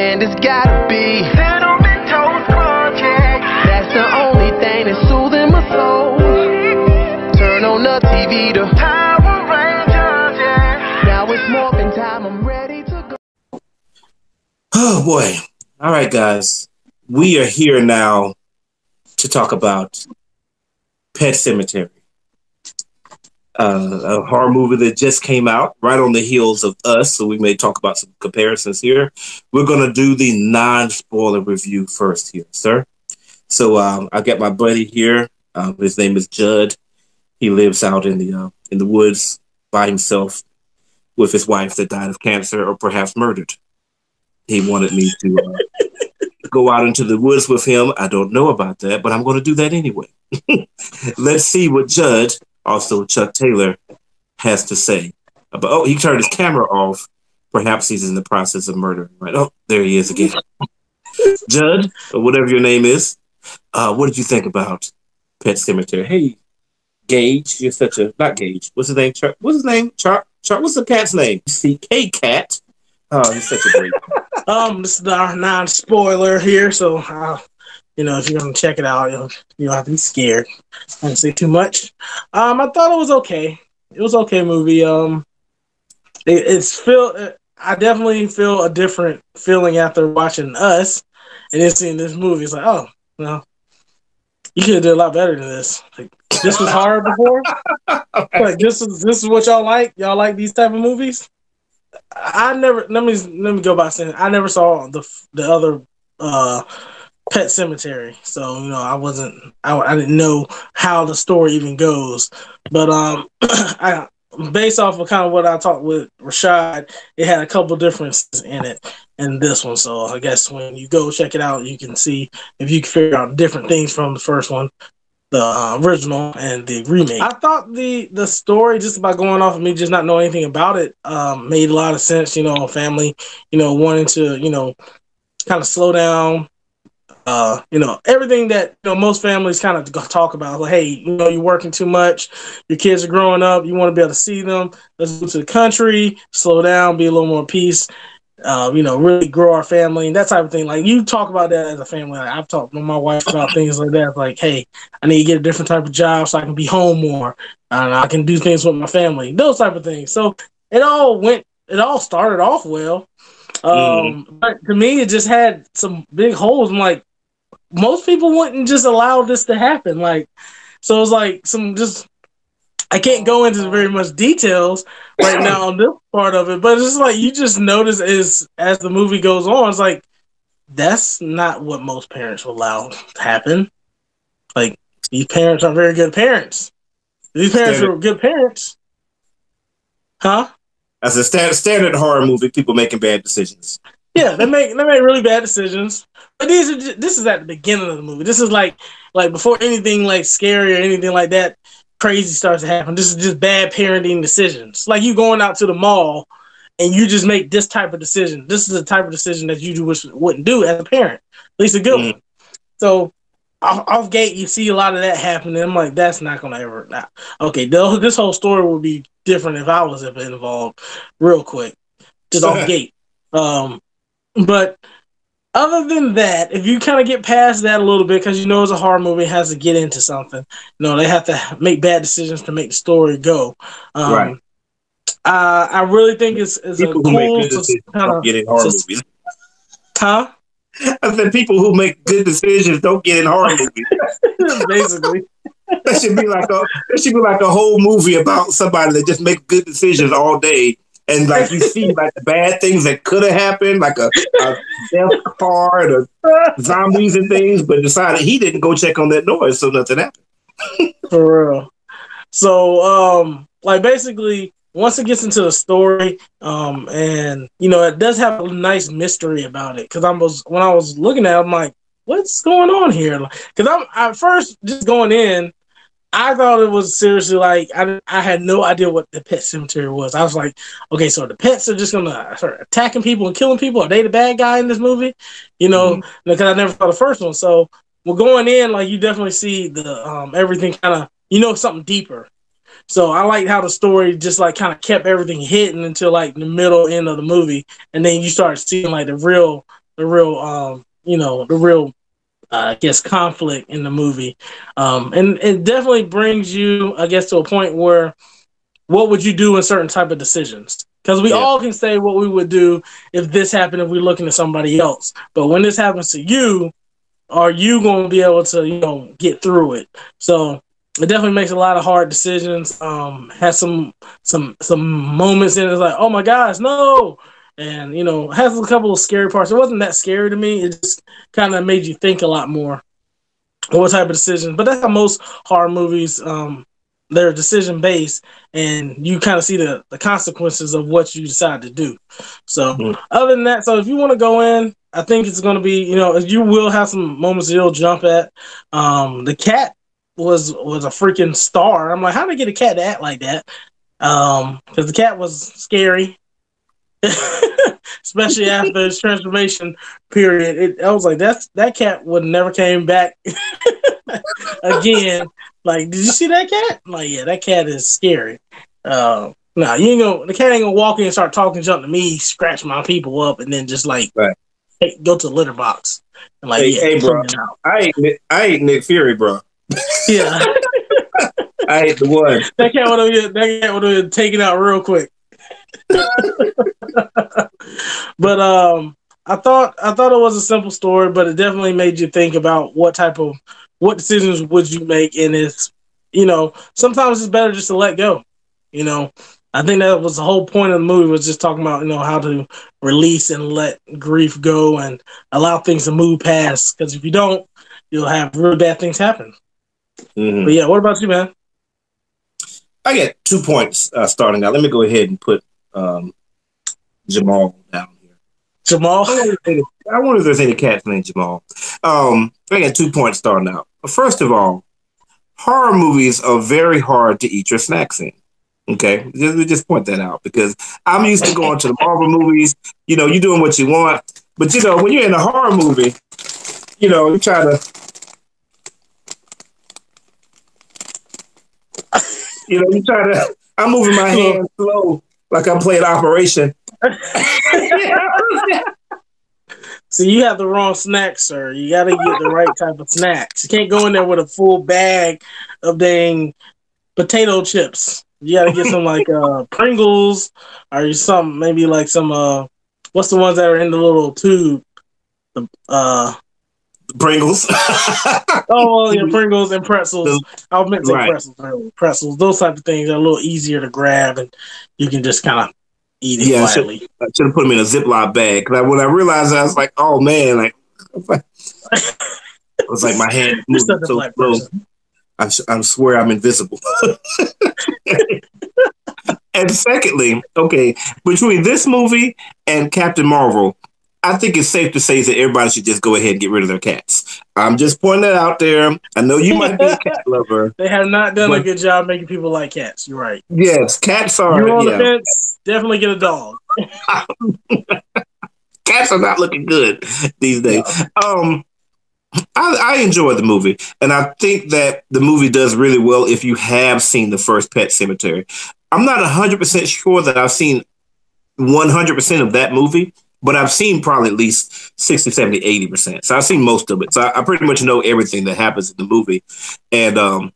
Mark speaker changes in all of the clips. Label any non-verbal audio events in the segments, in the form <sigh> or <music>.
Speaker 1: And it's gotta be Toast Crunch. That's the only thing that's soothing my soul. Turn on the TV to Power Rangers, yeah. Now it's morphin' time, I'm ready to go.
Speaker 2: Oh boy. All right, guys. We are here now to talk about Pet Sematary. Uh, a horror movie that just came out right on the heels of us, so we may talk about some comparisons here. We're going to do the non spoiler review first here, sir. So um, I got my buddy here. Um, his name is Judd. He lives out in the uh, in the woods by himself with his wife that died of cancer or perhaps murdered. He wanted me to uh, <laughs> go out into the woods with him. I don't know about that, but I'm going to do that anyway. <laughs> Let's see what Judd also Chuck Taylor has to say about. Oh, he turned his camera off. Perhaps he's in the process of murdering. Right? Oh, there he is again. <laughs> Judd, or whatever your name is. Uh, what did you think about Pet Sematary? Hey, Gage, you're such a not Gage. What's his name? Char- what's his name? Char- Char- what's the cat's name? CK Cat. Oh, he's such a great. <laughs>
Speaker 3: Um, this is our non-spoiler here, so uh, you know if you're gonna check it out, you'll don't have to be scared. I don't say too much. Um, I thought it was okay. It was okay movie. Um, it, it's feel. I definitely feel a different feeling after watching Us, and then seeing this movie. It's like, oh, no, you could have did a lot better than this. Like this was hard before. <laughs> like this is this is what y'all like. Y'all like these type of movies. I never let me let me go by saying I never saw the the other uh Pet Sematary, so you know I wasn't I, I didn't know how the story even goes, but um <clears throat> I based off of kind of what I talked with Rashad, it had a couple differences in it in this one. So I guess when you go check it out, you can see if you can figure out different things from the first one the uh, original and the remake. I thought the the story just about going off of me just not knowing anything about it um, made a lot of sense. You know, family, you know, wanting to you know kind of slow down. Uh, you know everything that you know most families kind of talk about. Like, hey, you know, you're working too much. Your kids are growing up. You want to be able to see them. Let's go to the country. Slow down. Be a little more peace uh, you know, really grow our family and that type of thing. Like you talk about that as a family. Like, I've talked with my wife about things like that. Like, hey, I need to get a different type of job so I can be home more and I can do things with my family. Those type of things. So it all went. It all started off well. Um, mm. But to me, it just had some big holes. I'm like, most people wouldn't just allow this to happen. Like, so it's like some just I can't go into very much details right now on this part of it, but it's just like you just notice as as the movie goes on, it's like that's not what most parents will allow to happen. Like these parents are very good parents. These parents standard. are good parents, huh?
Speaker 2: As a stand, standard horror movie, people making bad decisions.
Speaker 3: Yeah, they make they make really bad decisions. But these are just, this is at the beginning of the movie. This is like like before anything like scary or anything like that crazy starts to happen. This is just bad parenting decisions. Like you going out to the mall and you just make this type of decision. This is the type of decision that you do wish, wouldn't do as a parent. At least a good mm. one. So off, off, gate, you see a lot of that happening. I'm like, that's not gonna ever. Nah. Okay, this whole story would be different if I was involved, real quick, just off <laughs> gate. Um, but other than that, if you kind of get past that a little bit, because you know it's a horror movie, it has to get into something. You know, they have to make bad decisions to make the story go. Um, right. Uh, I really think it's, it's
Speaker 2: people
Speaker 3: a
Speaker 2: cool kind of get in horror movies.
Speaker 3: Huh?
Speaker 2: I said people who make good decisions don't get in horror movies. <laughs>
Speaker 3: Basically.
Speaker 2: that should be like a that should be like a whole movie about somebody that just make good decisions all day and like you see <laughs> like the bad things that could have happened, like a, a death card or zombies and things, but decided he didn't go check on that noise, so nothing happened. <laughs>
Speaker 3: For real. So, um, like basically, once it gets into the story, um, and you know, it does have a nice mystery about it. Because I was when I was looking at, it, I'm like, what's going on here? Because I'm at first just going in, I thought it was seriously like I, I had no idea what the pet cemetery was. I was like, okay, so the pets are just gonna start attacking people and killing people. Are they the bad guy in this movie? You know, mm-hmm. because I never saw the first one. So we're going in like you definitely see the um, everything kind of you know something deeper. So I liked how the story just like kind of kept everything hidden until like the middle end of the movie, and then you start seeing like the real the real um you know the real uh, I guess conflict in the movie, um, and it definitely brings you, I guess, to a point where what would you do in certain type of decisions? Because we
Speaker 2: Yeah.
Speaker 3: all can say what we would do if this happened if we're looking at somebody else, but when this happens to you, are you going to be able to you know get through it? So it definitely makes a lot of hard decisions. Um, has some some some moments in it it's like, oh my gosh, no, and you know has a couple of scary parts. It wasn't that scary to me. It just kind of made you think a lot more what type of decision. But that's how most horror movies um they're decision based, and you kind of see the the consequences of what you decide to do. So
Speaker 2: Mhm.
Speaker 3: other than that, so if you want to go in. I think it's going to be, you know, you will have some moments you'll jump at. Um, the cat was was a freaking star. I'm like, how did they get a cat to act like that? Um, because the cat was scary, <laughs> especially after <laughs> his transformation period. It, I was like, that's that cat would never came back <laughs> again. Like, did you see that cat? I'm like, yeah, that cat is scary. Uh, no, you ain't gonna. The cat ain't gonna walk in and start talking junk to me, scratch my people up, and then just like
Speaker 2: Right.
Speaker 3: hey, go to the litter box and like,
Speaker 2: Hey,
Speaker 3: yeah,
Speaker 2: hey, bro.
Speaker 3: clean it out.
Speaker 2: I ain't Nick- I ain't Nick Fury, bro.
Speaker 3: yeah.
Speaker 2: I ain't the one.
Speaker 3: that cat would have that cat would have been taken out real quick. <laughs> but um, I thought I thought it was a simple story, but it definitely made you think about what type of what decisions would you make in this. You know, sometimes it's better just to let go. You know, I think that was the whole point of the movie was just talking about you know how to release and let grief go and allow things to move past. Because if you don't, you'll have really bad things happen.
Speaker 2: Mhm.
Speaker 3: But yeah, what about you, man?
Speaker 2: I get two points uh, starting out. Let me go ahead and put um, Jamal down here.
Speaker 3: Jamal.
Speaker 2: I wonder, if there's- I wonder if there's any cats named Jamal. Um, I got two points starting out. First of all, horror movies are very hard to eat your snacks in. Okay, just, just point that out because I'm used to going to the Marvel movies. You know, you're doing what you want, but you know when you're in a horror movie, you know you try to, <laughs> you know, you try to. I'm moving my hands slow, like I'm playing Operation. <laughs>
Speaker 3: so you have the wrong snacks, sir. You got to get the right type of snacks. You can't go in there with a full bag of dang potato chips. You got to get some like uh Pringles or some maybe like some uh what's the ones that are in the little tube? The uh
Speaker 2: Pringles. <laughs>
Speaker 3: oh well, yeah, Pringles and pretzels. I meant to say
Speaker 2: Right.
Speaker 3: pretzels. Pretzels, those type of things are a little easier to grab and you can just kind of eat it
Speaker 2: Yeah,
Speaker 3: quietly.
Speaker 2: I should have put them in a Ziploc bag. Cause when I realized, I was like, "Oh man!" Like, <laughs> it was like my hand moving so slow. I, I swear I'm invisible. <laughs> and secondly, okay, between this movie and Captain Marvel, I think it's safe to say that everybody should just go ahead and get rid of their cats. I'm just pointing that out there. I know you might be a cat <laughs> lover.
Speaker 3: They have not done a good job making people like cats. You're right.
Speaker 2: Yes, cats are.
Speaker 3: You're on the fence. Definitely get a dog. <laughs>
Speaker 2: cats are not looking good these days. Um, I, I enjoy the movie, and I think that the movie does really well if you have seen the first Pet Sematary. I'm not 100% sure that I've seen 100% of that movie, but I've seen probably at least 60, 70, 80%. So I've seen most of it. So I, I pretty much know everything that happens in the movie. And um,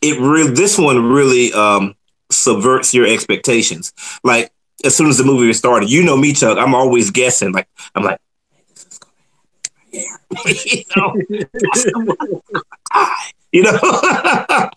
Speaker 2: it really, this one really um, subverts your expectations. Like, as soon as the movie started, you know me, Chuck, I'm always guessing. Like, I'm like, <laughs> you know, <laughs> you know, <laughs>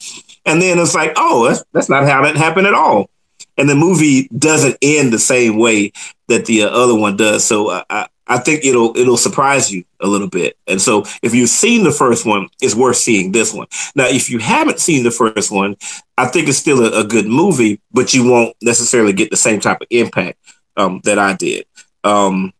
Speaker 2: and then it's like, oh, that's that's not how that happened at all. And the movie doesn't end the same way that the uh, other one does. So uh, I I think it'll it'll surprise you a little bit. And so if you've seen the first one, it's worth seeing this one. Now, if you haven't seen the first one, I think it's still a, a good movie, but you won't necessarily get the same type of impact um, that I did. Um,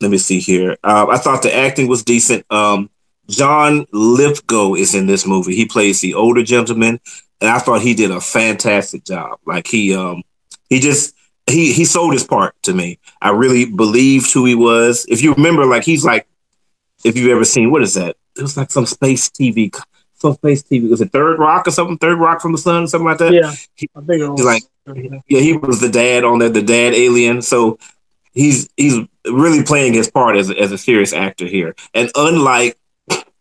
Speaker 2: let me see here. Uh, I thought the acting was decent. Um, John Lithgow is in this movie. He plays the older gentleman, and I thought he did a fantastic job. Like he, um, he just he he sold his part to me. I really believed who he was. If you remember, like he's like, if you've ever seen what is that? It was like some space TV, some space TV. Was it Third Rock or something? Third Rock from the Sun, something like that.
Speaker 3: Yeah,
Speaker 2: He-
Speaker 3: I think it was
Speaker 2: like- Yeah, he was the dad on there, the dad alien. So he's he's really playing his part as a, as a serious actor here, and unlike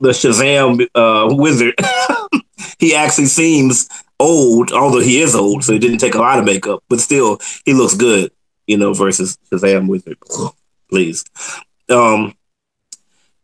Speaker 2: the Shazam uh, wizard, <laughs> he actually seems old, although he is old, so he didn't take a lot of makeup, but still he looks good, you know, versus Shazam wizard. <sighs> Please. Um,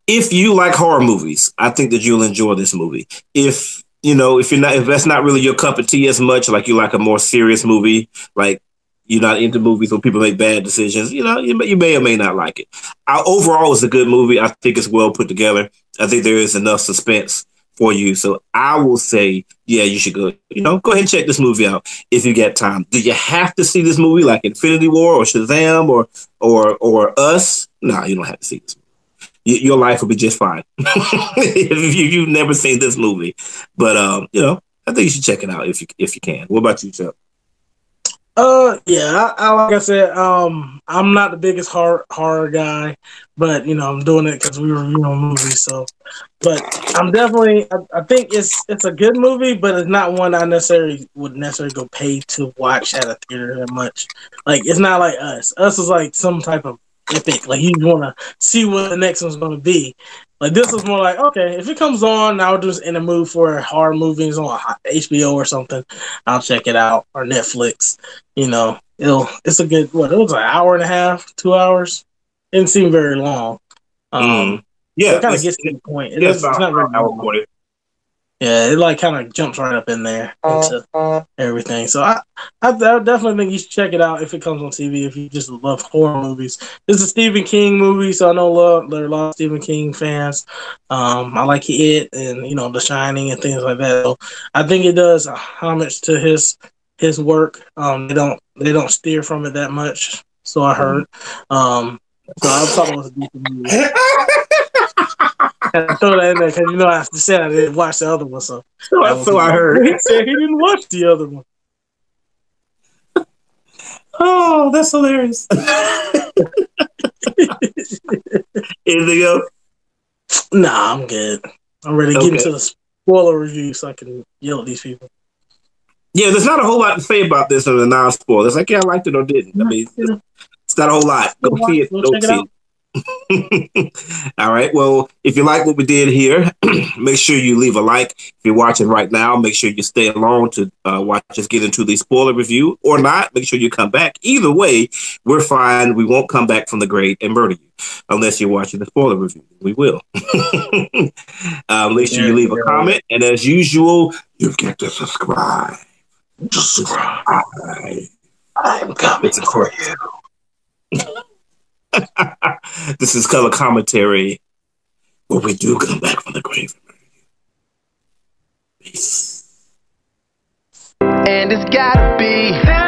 Speaker 2: if you like horror movies, I think that you'll enjoy this movie. If you know, if you're not, if that's not really your cup of tea as much, like you like a more serious movie, like you're not into movies where people make bad decisions, you know, you may, you may or may not like it. Uh, overall, it's a good movie. I think it's well put together. I think there is enough suspense for you. So I will say, yeah, you should go, you know, go ahead and check this movie out if you get time. Do you have to see this movie like Infinity War or Shazam or or or Us? No, you don't have to see this movie. your life will be just fine <laughs> if you, you've never seen this movie. But um, you know, I think you should check it out if you if you can. What about you, Chuck?
Speaker 3: Uh, yeah, I, I, like I said, um, I'm not the biggest horror horror guy, but you know, I'm doing it because we review a movies. So, but I'm definitely, I, I, think it's it's a good movie, but it's not one I necessarily would necessarily go pay to watch at a theater that much. Like, it's not like Us. Us is like some type of epic. Like, you want to see what the next one's going to be. Like this was more like okay, if it comes on, I'll just in a mood for horror movies on HBO or something. I'll check it out or Netflix. You know, it'll it's a good what it was an hour and a half, two hours. It didn't seem very long. Um, mm.
Speaker 2: Yeah,
Speaker 3: it kind of gets to the point. It it's not very yeah, it like kind of jumps right up in there into everything. So I, I, I, definitely think you should check it out if it comes on TV. If you just love horror movies, this is a Stephen King movie, so I know love there are a lot of Stephen King fans. Um, I like it and you know The Shining and things like that. So I think it does a homage to his his work. Um, they don't they don't steer from it that much. So I heard. Um, so I thought it was a decent movie. <laughs> I throw that in there because you know I said I didn't watch the other one, so <laughs>
Speaker 2: so, I, so I heard. <laughs>
Speaker 3: He said he didn't watch the other one.
Speaker 2: Oh, that's hilarious. <laughs> Anything else?
Speaker 3: Nah, I'm good. I'm ready to okay. get into the spoiler review so I can yell at these people.
Speaker 2: Yeah, there's not a whole lot to say about this in the non-spoiler. It's like, yeah, I liked it or didn't. I mean, it's not a whole lot. Go see it. Go see it. <laughs> All right. Well, if you like what we did here, <clears throat> make sure you leave a like. If you're watching right now, make sure you stay along to uh, watch us get into the spoiler review or not. Make sure you come back. Either way, we're fine. We won't come back from the grave and murder you unless you're watching the spoiler review. We will. <laughs> uh, make sure you leave a comment. And as usual, you get to subscribe. Subscribe. I'm coming for you. <laughs> this is color commentary where we do come back from the grave. Peace.
Speaker 1: And it's gotta be.